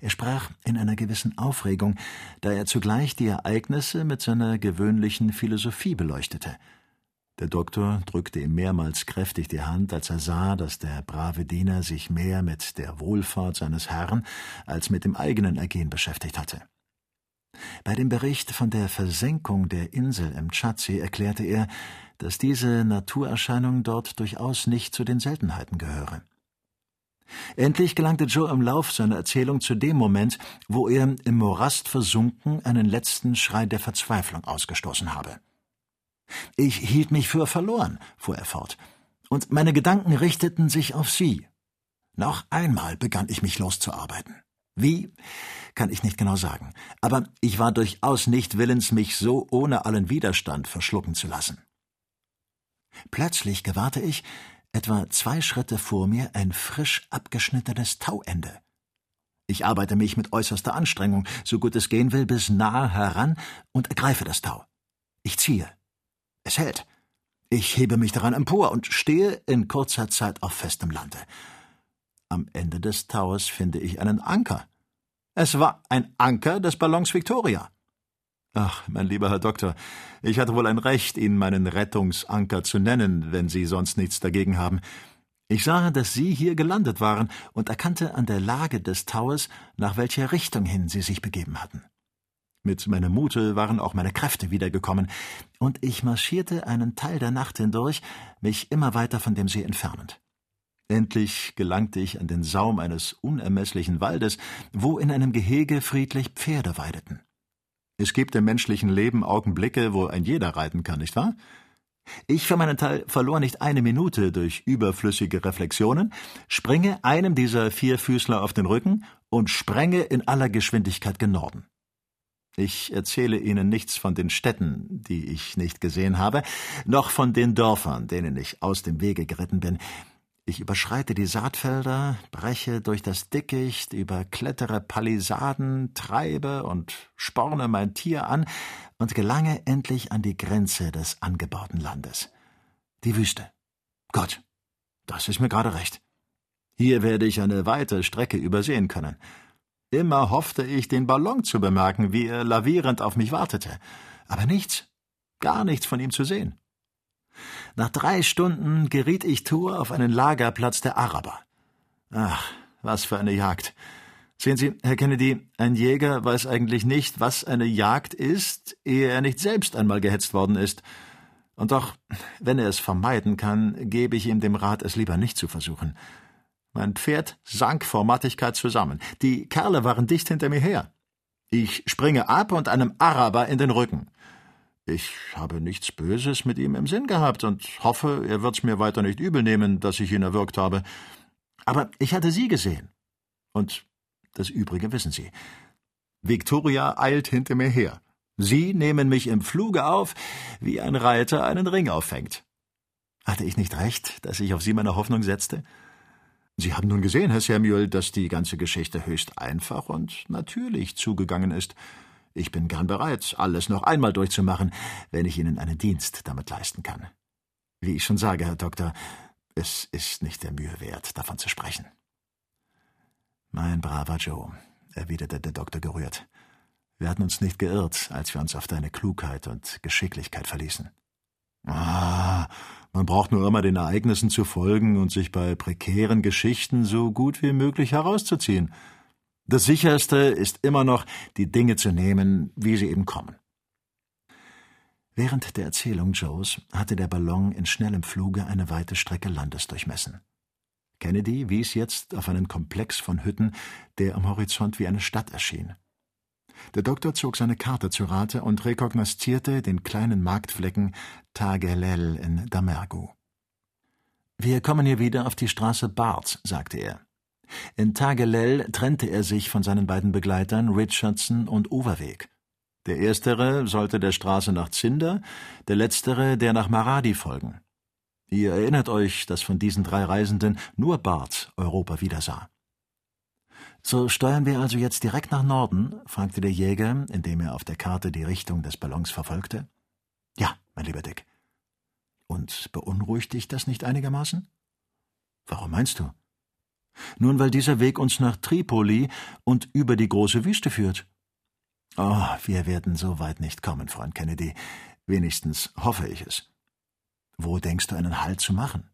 Er sprach in einer gewissen Aufregung, da er zugleich die Ereignisse mit seiner gewöhnlichen Philosophie beleuchtete. Der Doktor drückte ihm mehrmals kräftig die Hand, als er sah, dass der brave Diener sich mehr mit der Wohlfahrt seines Herrn als mit dem eigenen Ergehen beschäftigt hatte. Bei dem Bericht von der Versenkung der Insel im Tschadsee erklärte er, dass diese Naturerscheinung dort durchaus nicht zu den Seltenheiten gehöre. Endlich gelangte Joe im Lauf seiner Erzählung zu dem Moment, wo er im Morast versunken einen letzten Schrei der Verzweiflung ausgestoßen habe. Ich hielt mich für verloren, fuhr er fort, und meine Gedanken richteten sich auf Sie. Noch einmal begann ich mich loszuarbeiten. Wie, kann ich nicht genau sagen, aber ich war durchaus nicht willens, mich so ohne allen Widerstand verschlucken zu lassen. Plötzlich gewahrte ich, etwa zwei Schritte vor mir, ein frisch abgeschnittenes Tauende. Ich arbeite mich mit äußerster Anstrengung, so gut es gehen will, bis nahe heran und ergreife das Tau. Ich ziehe. Es hält. Ich hebe mich daran empor und stehe in kurzer Zeit auf festem Lande. Am Ende des Taues finde ich einen Anker. Es war ein Anker des Ballons Victoria. Ach, mein lieber Herr Doktor, ich hatte wohl ein Recht, ihn meinen Rettungsanker zu nennen, wenn Sie sonst nichts dagegen haben. Ich sah, dass Sie hier gelandet waren und erkannte an der Lage des Taues, nach welcher Richtung hin Sie sich begeben hatten. Mit meinem Mute waren auch meine Kräfte wiedergekommen, und ich marschierte einen Teil der Nacht hindurch, mich immer weiter von dem See entfernend. Endlich gelangte ich an den Saum eines unermesslichen Waldes, wo in einem Gehege friedlich Pferde weideten. Es gibt im menschlichen Leben Augenblicke, wo ein jeder reiten kann, nicht wahr? Ich für meinen Teil verlor nicht eine Minute durch überflüssige Reflexionen, springe einem dieser Vierfüßler auf den Rücken und sprenge in aller Geschwindigkeit gen Norden. Ich erzähle Ihnen nichts von den Städten, die ich nicht gesehen habe, noch von den Dörfern, denen ich aus dem Wege geritten bin. Ich überschreite die Saatfelder, breche durch das Dickicht, überklettere Palisaden, treibe und sporne mein Tier an und gelange endlich an die Grenze des angebauten Landes. Die Wüste. Gott, das ist mir gerade recht. Hier werde ich eine weite Strecke übersehen können. Immer hoffte ich, den Ballon zu bemerken, wie er lavierend auf mich wartete. Aber nichts, gar nichts von ihm zu sehen. Nach drei Stunden geriet ich Tour auf einen Lagerplatz der Araber. Ach, was für eine Jagd. Sehen Sie, Herr Kennedy, ein Jäger weiß eigentlich nicht, was eine Jagd ist, ehe er nicht selbst einmal gehetzt worden ist. Und doch, wenn er es vermeiden kann, gebe ich ihm dem Rat, es lieber nicht zu versuchen. Mein Pferd sank vor Mattigkeit zusammen. Die Kerle waren dicht hinter mir her. Ich springe ab und einem Araber in den Rücken. Ich habe nichts Böses mit ihm im Sinn gehabt und hoffe, er wird's mir weiter nicht übel nehmen, dass ich ihn erwürgt habe. Aber ich hatte Sie gesehen. Und das Übrige wissen Sie. Victoria eilt hinter mir her. Sie nehmen mich im Fluge auf, wie ein Reiter einen Ring auffängt. Hatte ich nicht recht, dass ich auf Sie meine Hoffnung setzte? Sie haben nun gesehen, Herr Samuel, dass die ganze Geschichte höchst einfach und natürlich zugegangen ist. Ich bin gern bereit, alles noch einmal durchzumachen, wenn ich Ihnen einen Dienst damit leisten kann. Wie ich schon sage, Herr Doktor, es ist nicht der Mühe wert, davon zu sprechen. Mein braver Joe, erwiderte der Doktor gerührt. Wir hatten uns nicht geirrt, als wir uns auf deine Klugheit und Geschicklichkeit verließen. Ah, man braucht nur immer den Ereignissen zu folgen und sich bei prekären Geschichten so gut wie möglich herauszuziehen. Das Sicherste ist immer noch, die Dinge zu nehmen, wie sie eben kommen. Während der Erzählung Joes hatte der Ballon in schnellem Fluge eine weite Strecke Landes durchmessen. Kennedy wies jetzt auf einen Komplex von Hütten, der am Horizont wie eine Stadt erschien. Der Doktor zog seine Karte zu Rate und rekognoszierte den kleinen Marktflecken Tagelel in Damergu. Wir kommen hier wieder auf die Straße Barts, sagte er. In Tagelel trennte er sich von seinen beiden Begleitern Richardson und Overweg. Der erstere sollte der Straße nach Zinder, der letztere der nach Maradi folgen. Ihr erinnert euch, dass von diesen drei Reisenden nur Bart Europa wiedersah. So steuern wir also jetzt direkt nach Norden? fragte der Jäger, indem er auf der Karte die Richtung des Ballons verfolgte. Ja, mein lieber Dick. Und beunruhigt dich das nicht einigermaßen? Warum meinst du? Nun, weil dieser Weg uns nach Tripoli und über die große Wüste führt. Oh, wir werden so weit nicht kommen, Freund Kennedy. Wenigstens hoffe ich es. Wo denkst du einen Halt zu machen?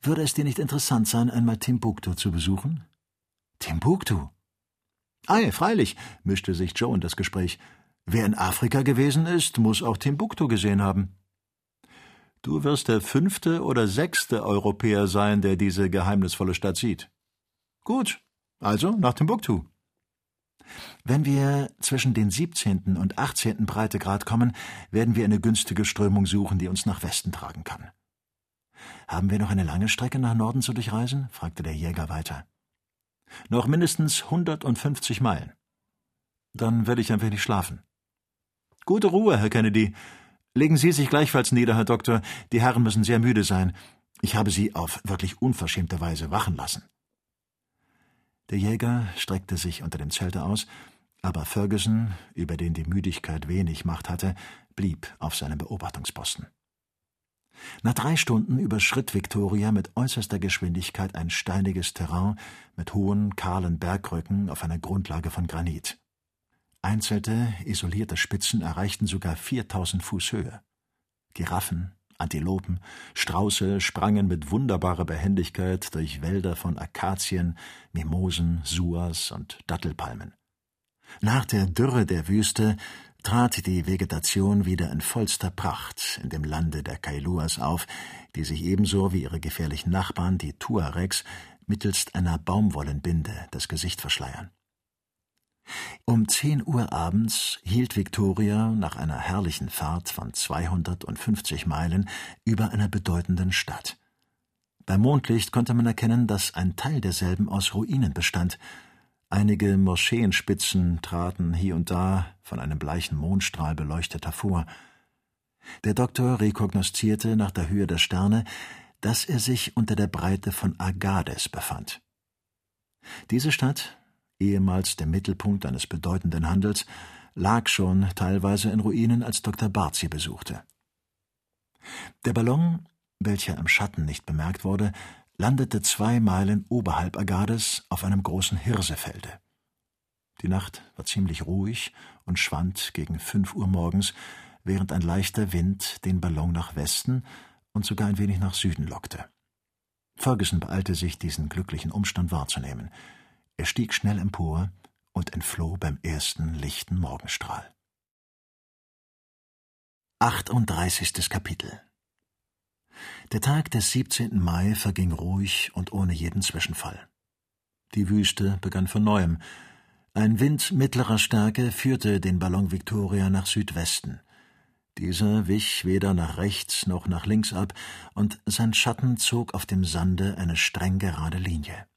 Würde es dir nicht interessant sein, einmal Timbuktu zu besuchen? Timbuktu? Ei, freilich, mischte sich Joe in das Gespräch. Wer in Afrika gewesen ist, muss auch Timbuktu gesehen haben. Du wirst der fünfte oder sechste Europäer sein, der diese geheimnisvolle Stadt sieht. Gut, also nach Timbuktu. Wenn wir zwischen den 17. und 18. Breitegrad kommen, werden wir eine günstige Strömung suchen, die uns nach Westen tragen kann. Haben wir noch eine lange Strecke nach Norden zu durchreisen? fragte der Jäger weiter. Noch mindestens 150 Meilen. Dann werde ich ein wenig schlafen. Gute Ruhe, Herr Kennedy. Legen Sie sich gleichfalls nieder, Herr Doktor. Die Herren müssen sehr müde sein. Ich habe Sie auf wirklich unverschämte Weise wachen lassen. Der Jäger streckte sich unter dem Zelte aus, aber Ferguson, über den die Müdigkeit wenig Macht hatte, blieb auf seinem Beobachtungsposten. Nach drei Stunden überschritt Victoria mit äußerster Geschwindigkeit ein steiniges Terrain mit hohen, kahlen Bergrücken auf einer Grundlage von Granit. Einzelte, isolierte Spitzen erreichten sogar 4000 Fuß Höhe. Giraffen, Antilopen, Strauße sprangen mit wunderbarer Behendigkeit durch Wälder von Akazien, Mimosen, Suas und Dattelpalmen. Nach der Dürre der Wüste trat die Vegetation wieder in vollster Pracht in dem Lande der Kailuas auf, die sich ebenso wie ihre gefährlichen Nachbarn, die Tuaregs, mittelst einer Baumwollenbinde das Gesicht verschleiern. Um zehn Uhr abends hielt Victoria nach einer herrlichen Fahrt von 250 Meilen über einer bedeutenden Stadt. Beim Mondlicht konnte man erkennen, dass ein Teil derselben aus Ruinen bestand. Einige Moscheenspitzen traten hier und da von einem bleichen Mondstrahl beleuchtet hervor. Der Doktor rekognoszierte nach der Höhe der Sterne, dass er sich unter der Breite von Agades befand. Diese Stadt ehemals der Mittelpunkt eines bedeutenden Handels, lag schon teilweise in Ruinen, als Dr. Barth sie besuchte. Der Ballon, welcher im Schatten nicht bemerkt wurde, landete zwei Meilen oberhalb Agades auf einem großen Hirsefelde. Die Nacht war ziemlich ruhig und schwand gegen fünf Uhr morgens, während ein leichter Wind den Ballon nach Westen und sogar ein wenig nach Süden lockte. Ferguson beeilte sich, diesen glücklichen Umstand wahrzunehmen. Er stieg schnell empor und entfloh beim ersten lichten Morgenstrahl. 38. Kapitel Der Tag des 17. Mai verging ruhig und ohne jeden Zwischenfall. Die Wüste begann von neuem. Ein Wind mittlerer Stärke führte den Ballon Victoria nach Südwesten. Dieser wich weder nach rechts noch nach links ab, und sein Schatten zog auf dem Sande eine streng gerade Linie.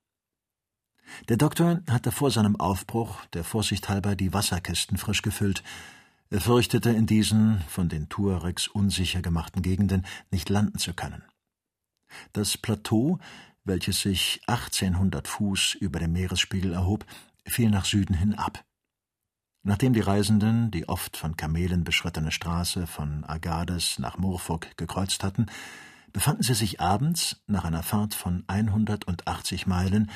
Der Doktor hatte vor seinem Aufbruch der Vorsicht halber die Wasserkisten frisch gefüllt. Er fürchtete, in diesen von den Tuaregs unsicher gemachten Gegenden nicht landen zu können. Das Plateau, welches sich 1800 Fuß über dem Meeresspiegel erhob, fiel nach Süden hin ab. Nachdem die Reisenden die oft von Kamelen beschrittene Straße von Agades nach Murfok gekreuzt hatten, befanden sie sich abends, nach einer Fahrt von 180 Meilen,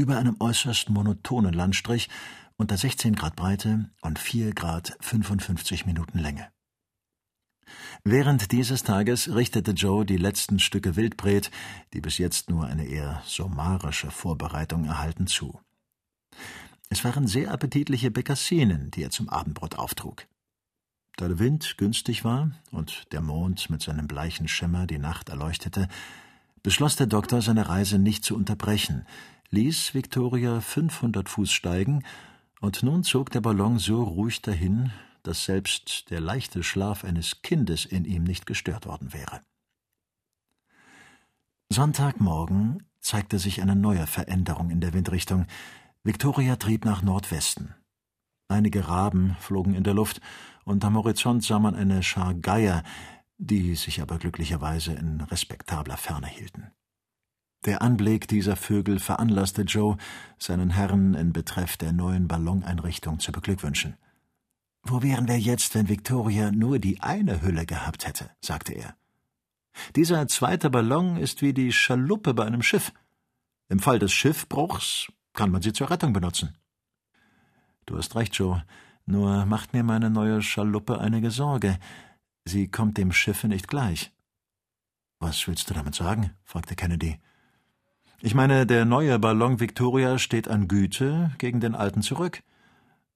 über einem äußerst monotonen Landstrich unter 16 Grad Breite und 4 Grad 55 Minuten Länge. Während dieses Tages richtete Joe die letzten Stücke Wildbret, die bis jetzt nur eine eher summarische Vorbereitung erhalten, zu. Es waren sehr appetitliche Bekassinen, die er zum Abendbrot auftrug. Da der Wind günstig war und der Mond mit seinem bleichen Schimmer die Nacht erleuchtete, beschloss der Doktor, seine Reise nicht zu unterbrechen, ließ Victoria 500 Fuß steigen, und nun zog der Ballon so ruhig dahin, dass selbst der leichte Schlaf eines Kindes in ihm nicht gestört worden wäre. Sonntagmorgen zeigte sich eine neue Veränderung in der Windrichtung. Victoria trieb nach Nordwesten. Einige Raben flogen in der Luft, und am Horizont sah man eine Schar Geier, die sich aber glücklicherweise in respektabler Ferne hielten. Der Anblick dieser Vögel veranlasste Joe, seinen Herrn in Betreff der neuen Balloneinrichtung zu beglückwünschen. Wo wären wir jetzt, wenn Victoria nur die eine Hülle gehabt hätte? sagte er. Dieser zweite Ballon ist wie die Schaluppe bei einem Schiff. Im Fall des Schiffbruchs kann man sie zur Rettung benutzen. Du hast recht, Joe. Nur macht mir meine neue Schaluppe einige Sorge. Sie kommt dem Schiffe nicht gleich. Was willst du damit sagen? fragte Kennedy. Ich meine, der neue Ballon Victoria steht an Güte gegen den alten zurück.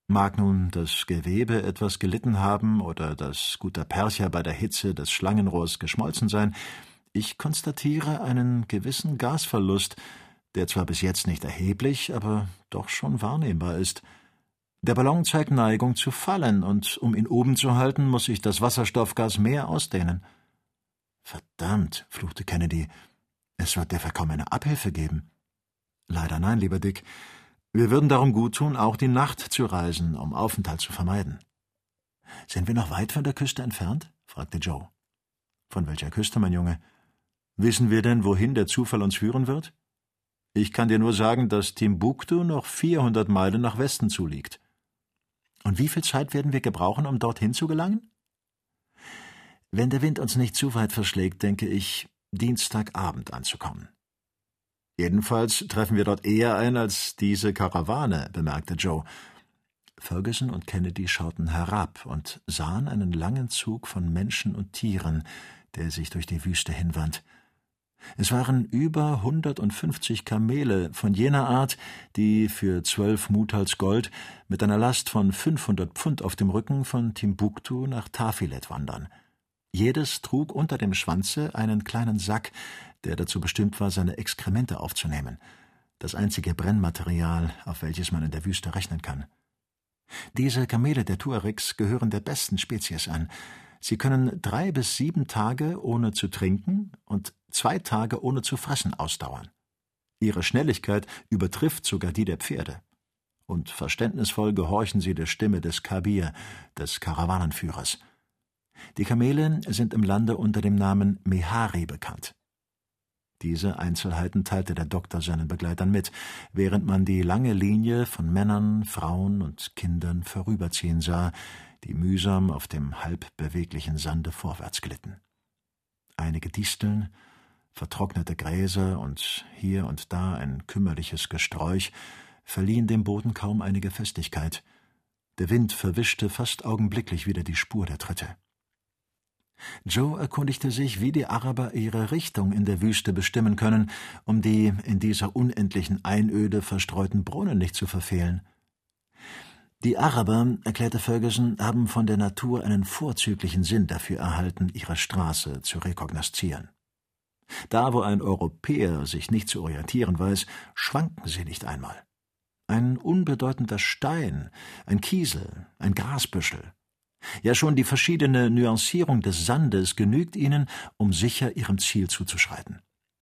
Mag nun das Gewebe etwas gelitten haben oder das Guter Percher bei der Hitze des Schlangenrohrs geschmolzen sein, ich konstatiere einen gewissen Gasverlust, der zwar bis jetzt nicht erheblich, aber doch schon wahrnehmbar ist. Der Ballon zeigt Neigung zu fallen, und um ihn oben zu halten, muss sich das Wasserstoffgas mehr ausdehnen. Verdammt, fluchte Kennedy, es wird kaum eine Abhilfe geben. Leider nein, lieber Dick. Wir würden darum gut tun, auch die Nacht zu reisen, um Aufenthalt zu vermeiden. Sind wir noch weit von der Küste entfernt? fragte Joe. Von welcher Küste, mein Junge? Wissen wir denn, wohin der Zufall uns führen wird? Ich kann dir nur sagen, dass Timbuktu noch 400 Meilen nach Westen zuliegt. Und wie viel Zeit werden wir gebrauchen, um dorthin zu gelangen? Wenn der Wind uns nicht zu weit verschlägt, denke ich, Dienstagabend anzukommen. Jedenfalls treffen wir dort eher ein als diese Karawane, bemerkte Joe. Ferguson und Kennedy schauten herab und sahen einen langen Zug von Menschen und Tieren, der sich durch die Wüste hinwand. Es waren über hundertundfünfzig Kamele von jener Art, die für zwölf Mutals Gold mit einer Last von fünfhundert Pfund auf dem Rücken von Timbuktu nach Tafilet wandern. Jedes trug unter dem Schwanze einen kleinen Sack, der dazu bestimmt war, seine Exkremente aufzunehmen, das einzige Brennmaterial, auf welches man in der Wüste rechnen kann. Diese Kamele der Tuaregs gehören der besten Spezies an. Sie können drei bis sieben Tage ohne zu trinken und zwei Tage ohne zu fressen ausdauern. Ihre Schnelligkeit übertrifft sogar die der Pferde. Und verständnisvoll gehorchen sie der Stimme des Kabir, des Karawanenführers. Die Kamele sind im Lande unter dem Namen Mehari bekannt. Diese Einzelheiten teilte der Doktor seinen Begleitern mit, während man die lange Linie von Männern, Frauen und Kindern vorüberziehen sah, die mühsam auf dem halb beweglichen Sande vorwärts glitten. Einige Disteln, vertrocknete Gräser und hier und da ein kümmerliches Gesträuch verliehen dem Boden kaum einige Festigkeit. Der Wind verwischte fast augenblicklich wieder die Spur der Tritte. Joe erkundigte sich, wie die Araber ihre Richtung in der Wüste bestimmen können, um die in dieser unendlichen Einöde verstreuten Brunnen nicht zu verfehlen. Die Araber, erklärte Ferguson, haben von der Natur einen vorzüglichen Sinn dafür erhalten, ihre Straße zu rekognoszieren. Da, wo ein Europäer sich nicht zu orientieren weiß, schwanken sie nicht einmal. Ein unbedeutender Stein, ein Kiesel, ein Grasbüschel, ja schon die verschiedene Nuancierung des Sandes genügt ihnen, um sicher ihrem Ziel zuzuschreiten.